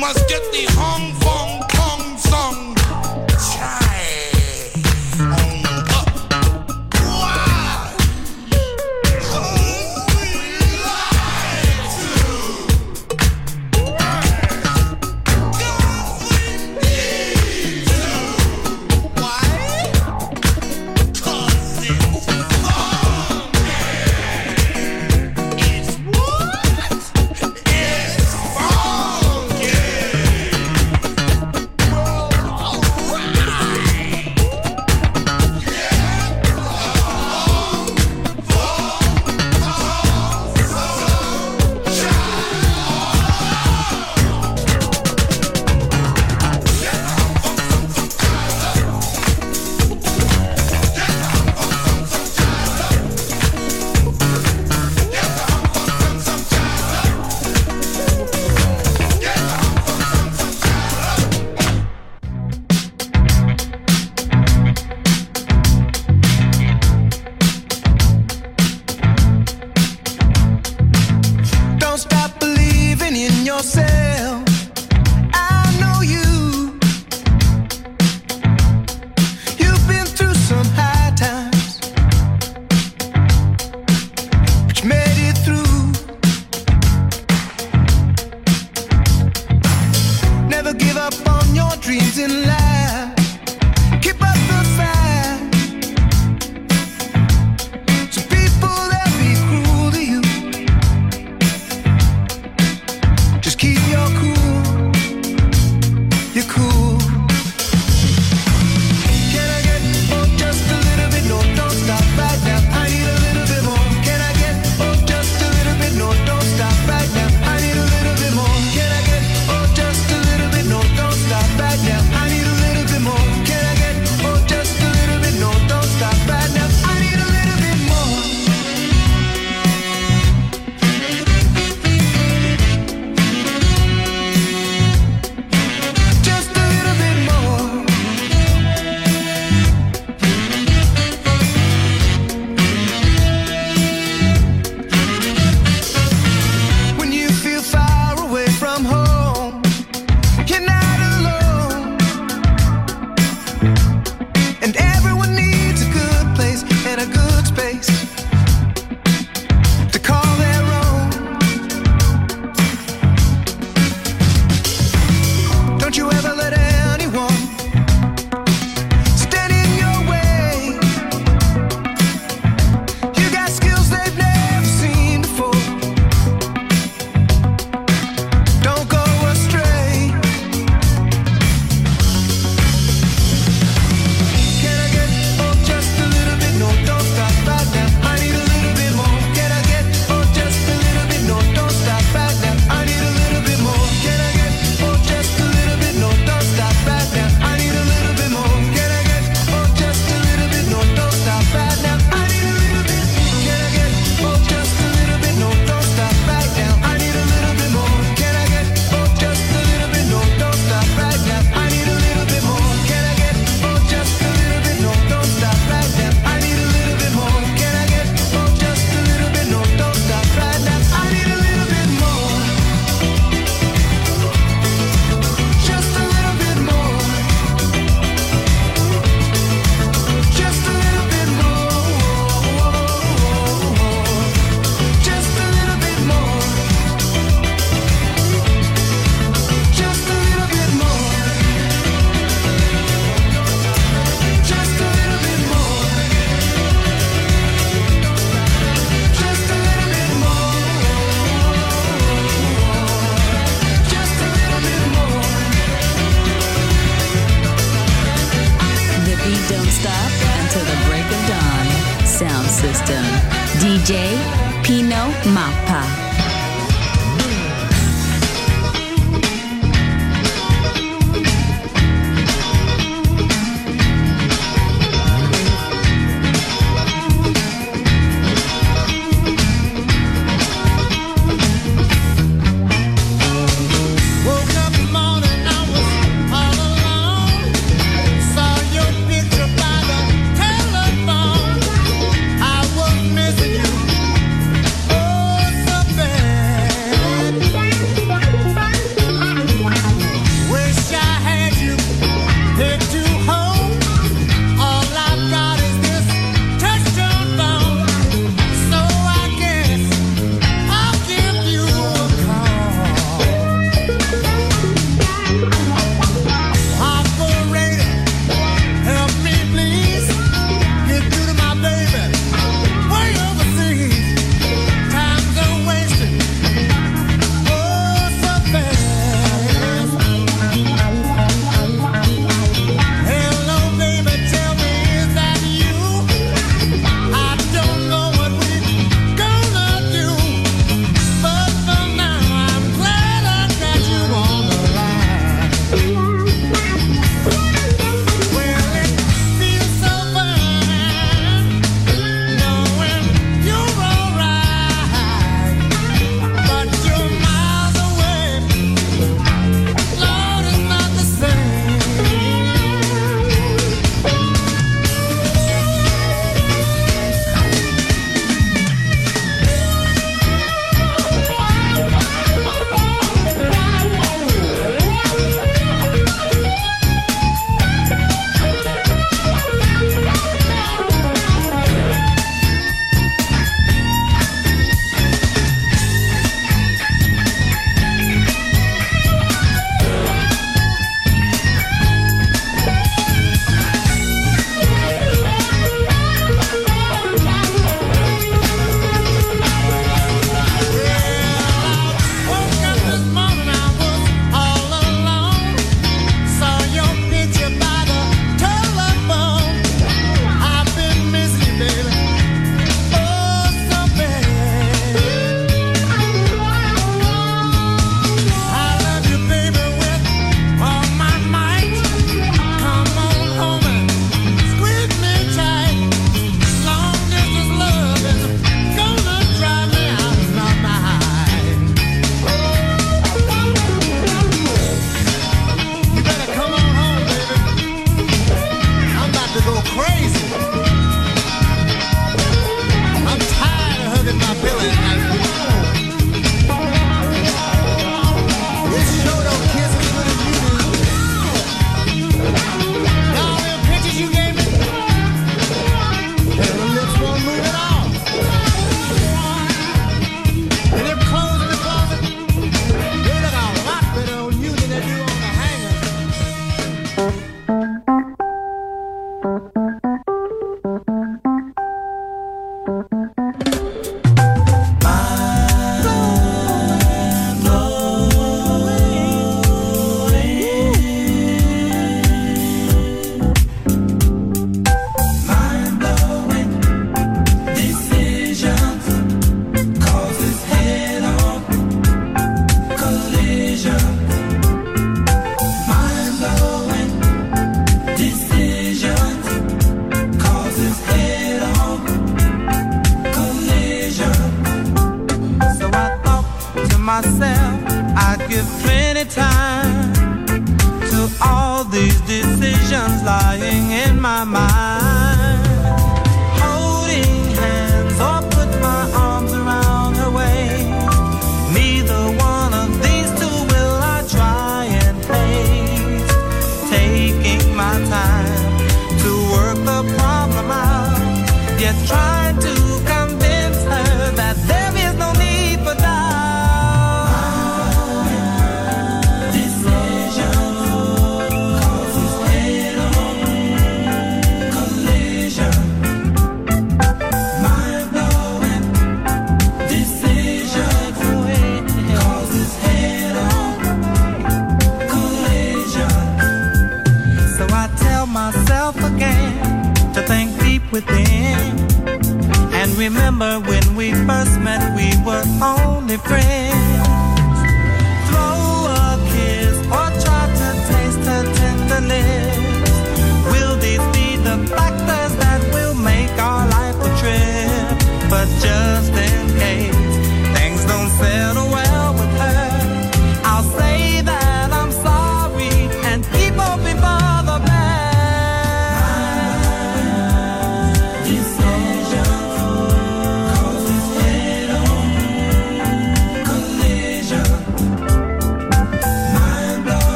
must get the hung for.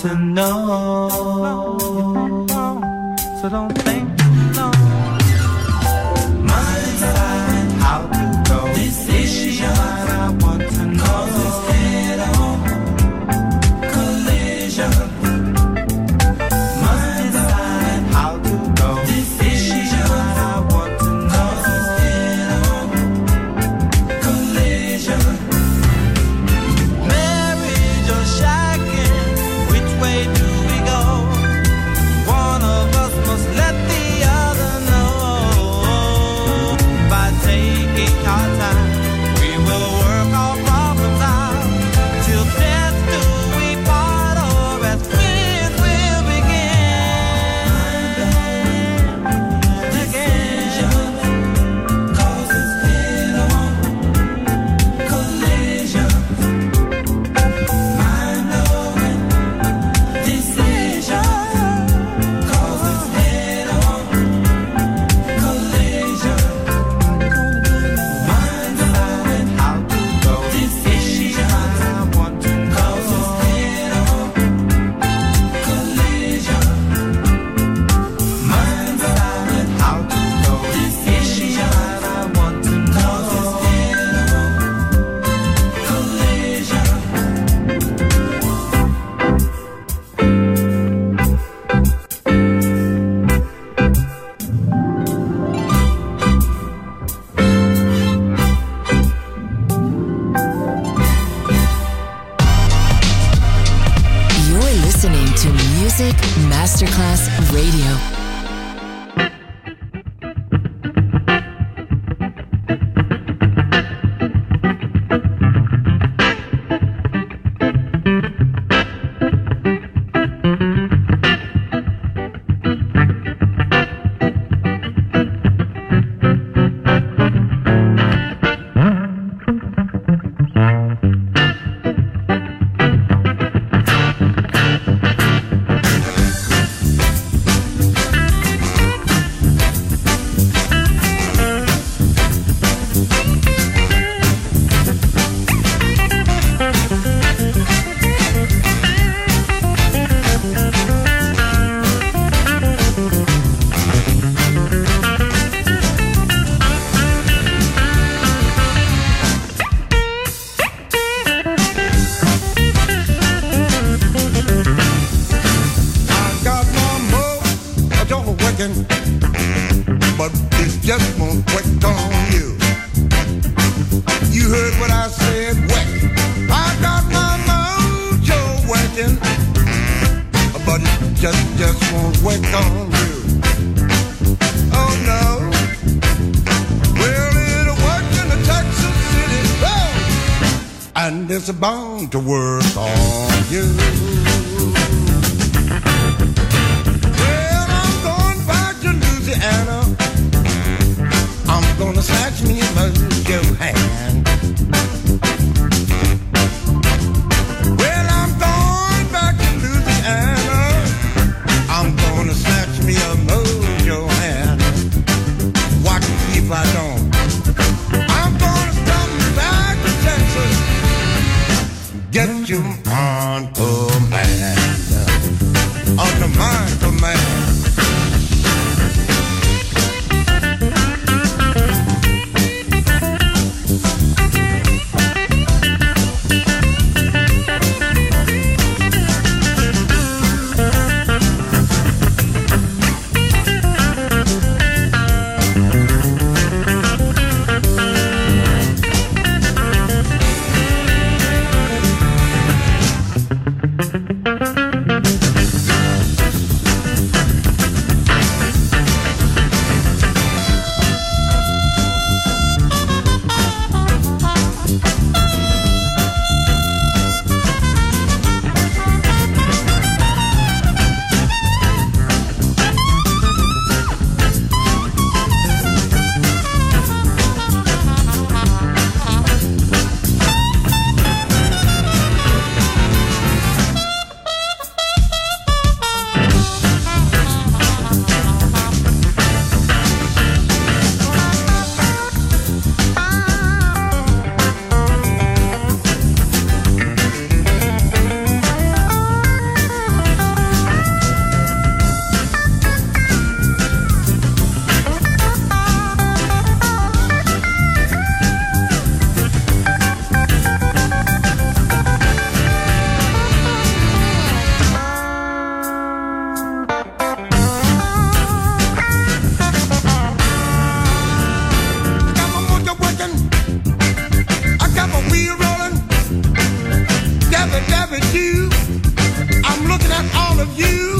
To know. you.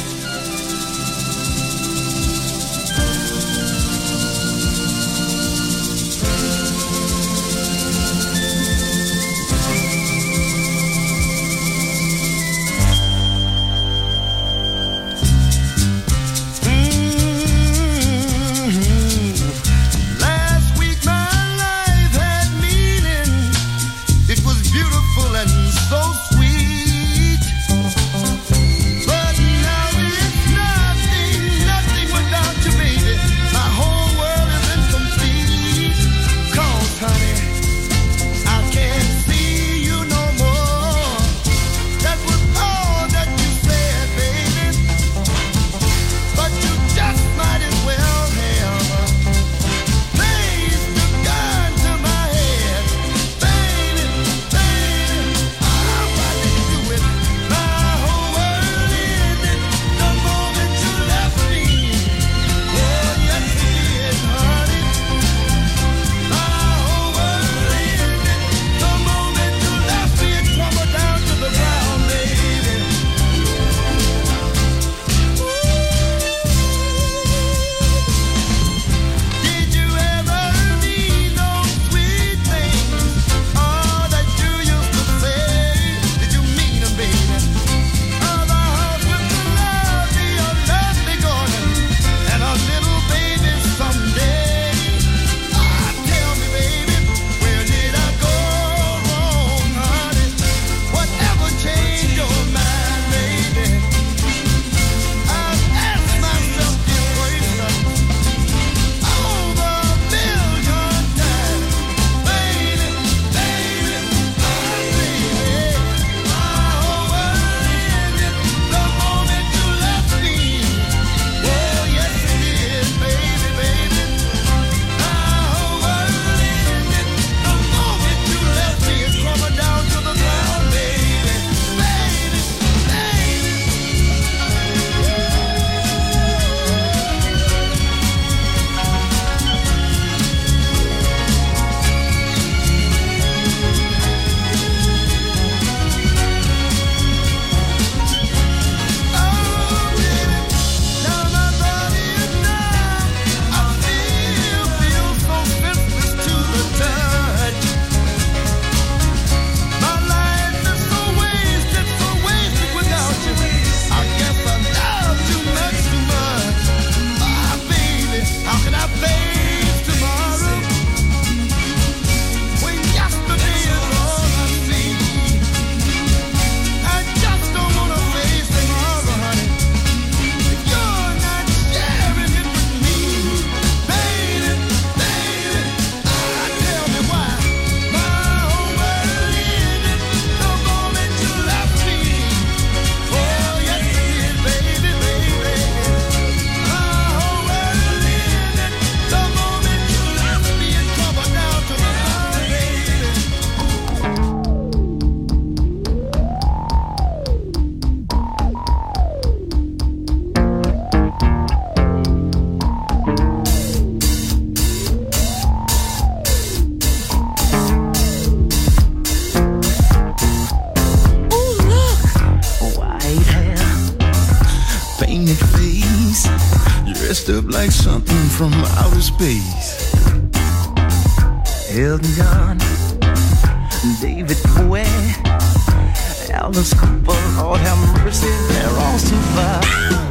painted face. Dressed up like something from outer space. Elton John, David Bowie, Alice Cooper, Lord have mercy, they're all too far.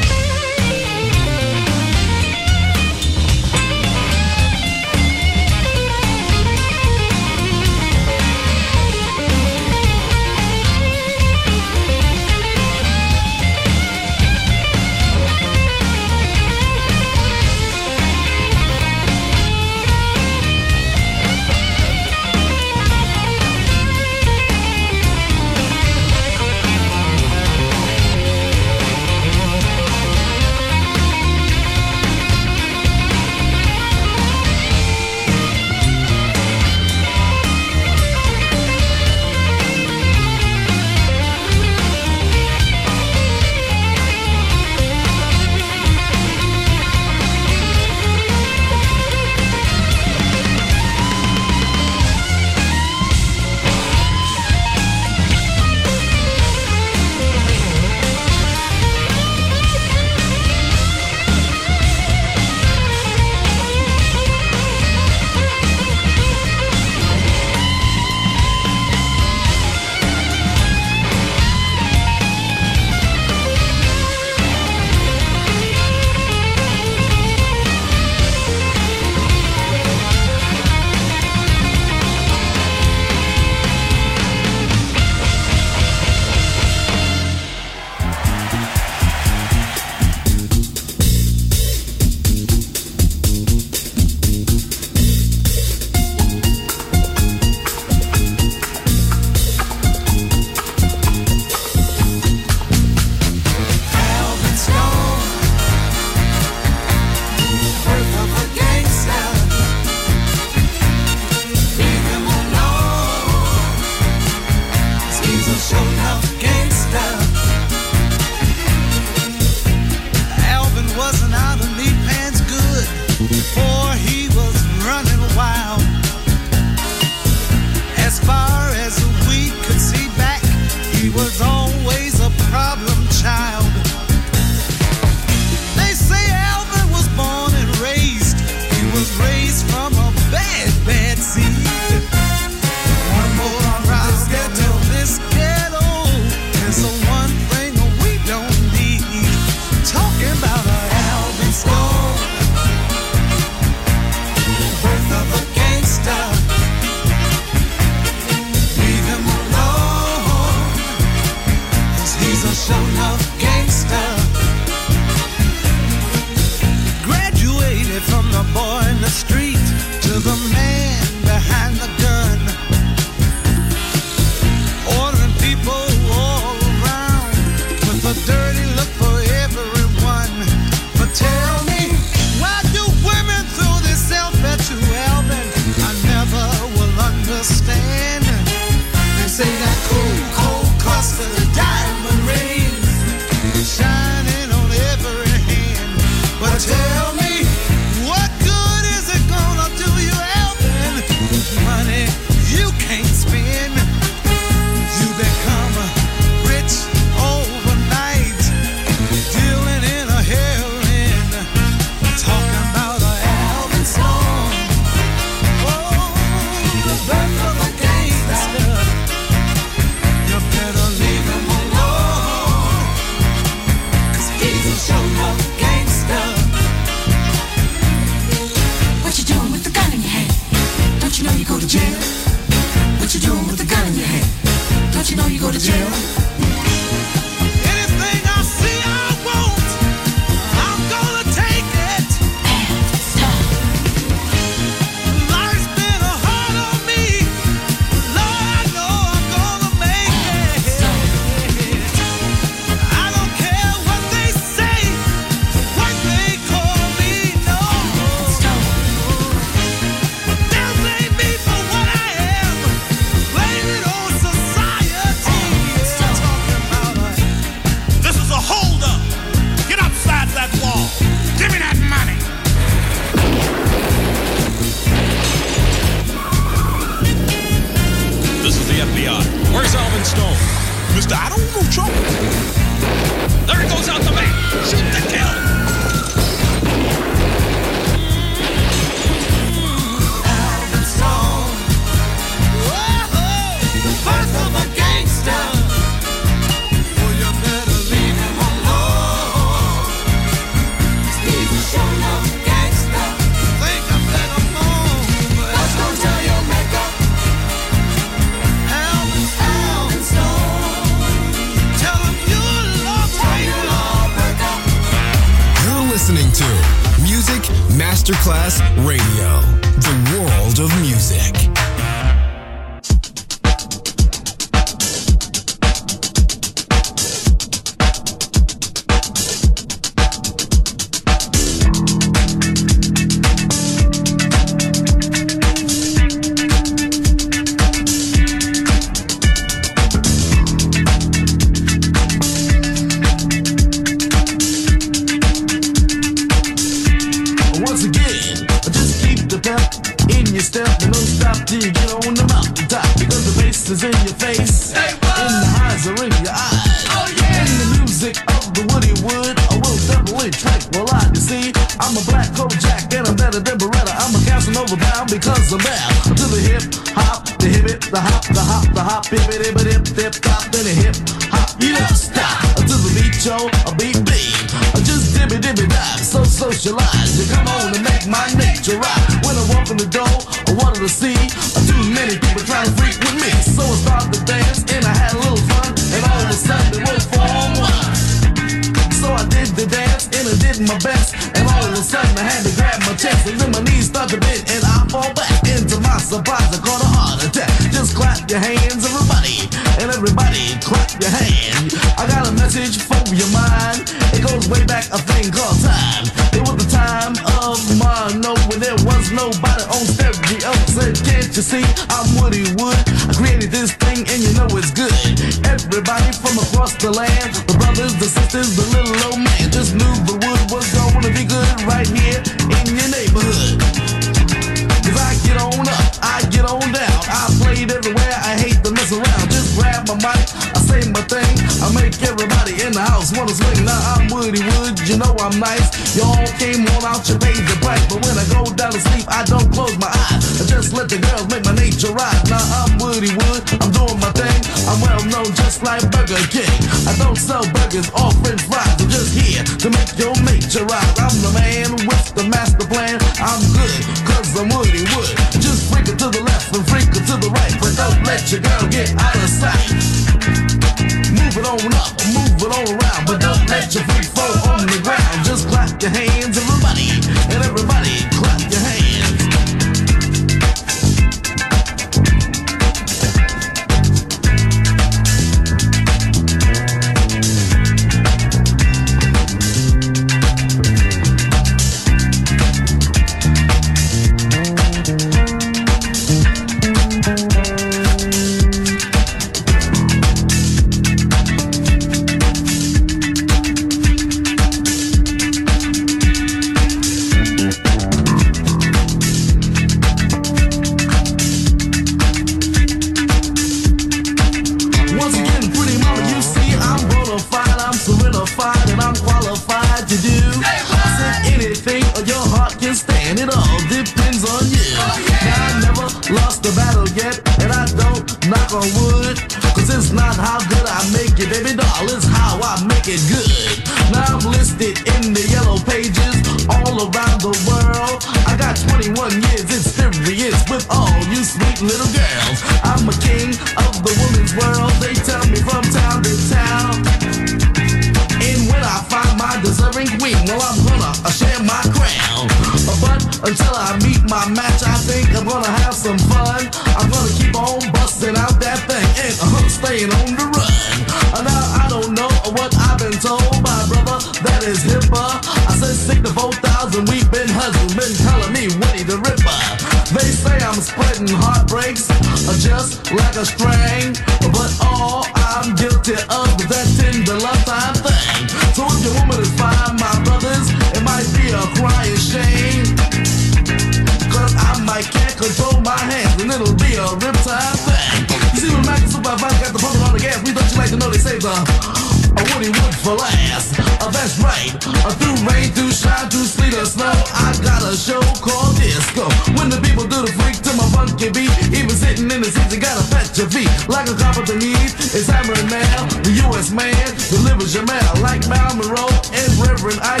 I wouldn't want for last. Uh, that's right. Uh, through rain, through shine, through sleet or snow, I got a show called disco. When the people do the freak to my funky beat, even sitting in the seats, you gotta fetch your feet. Like a cop at the knees, it's hammering Man, The U.S. man delivers your mail like Mal Monroe and Reverend I.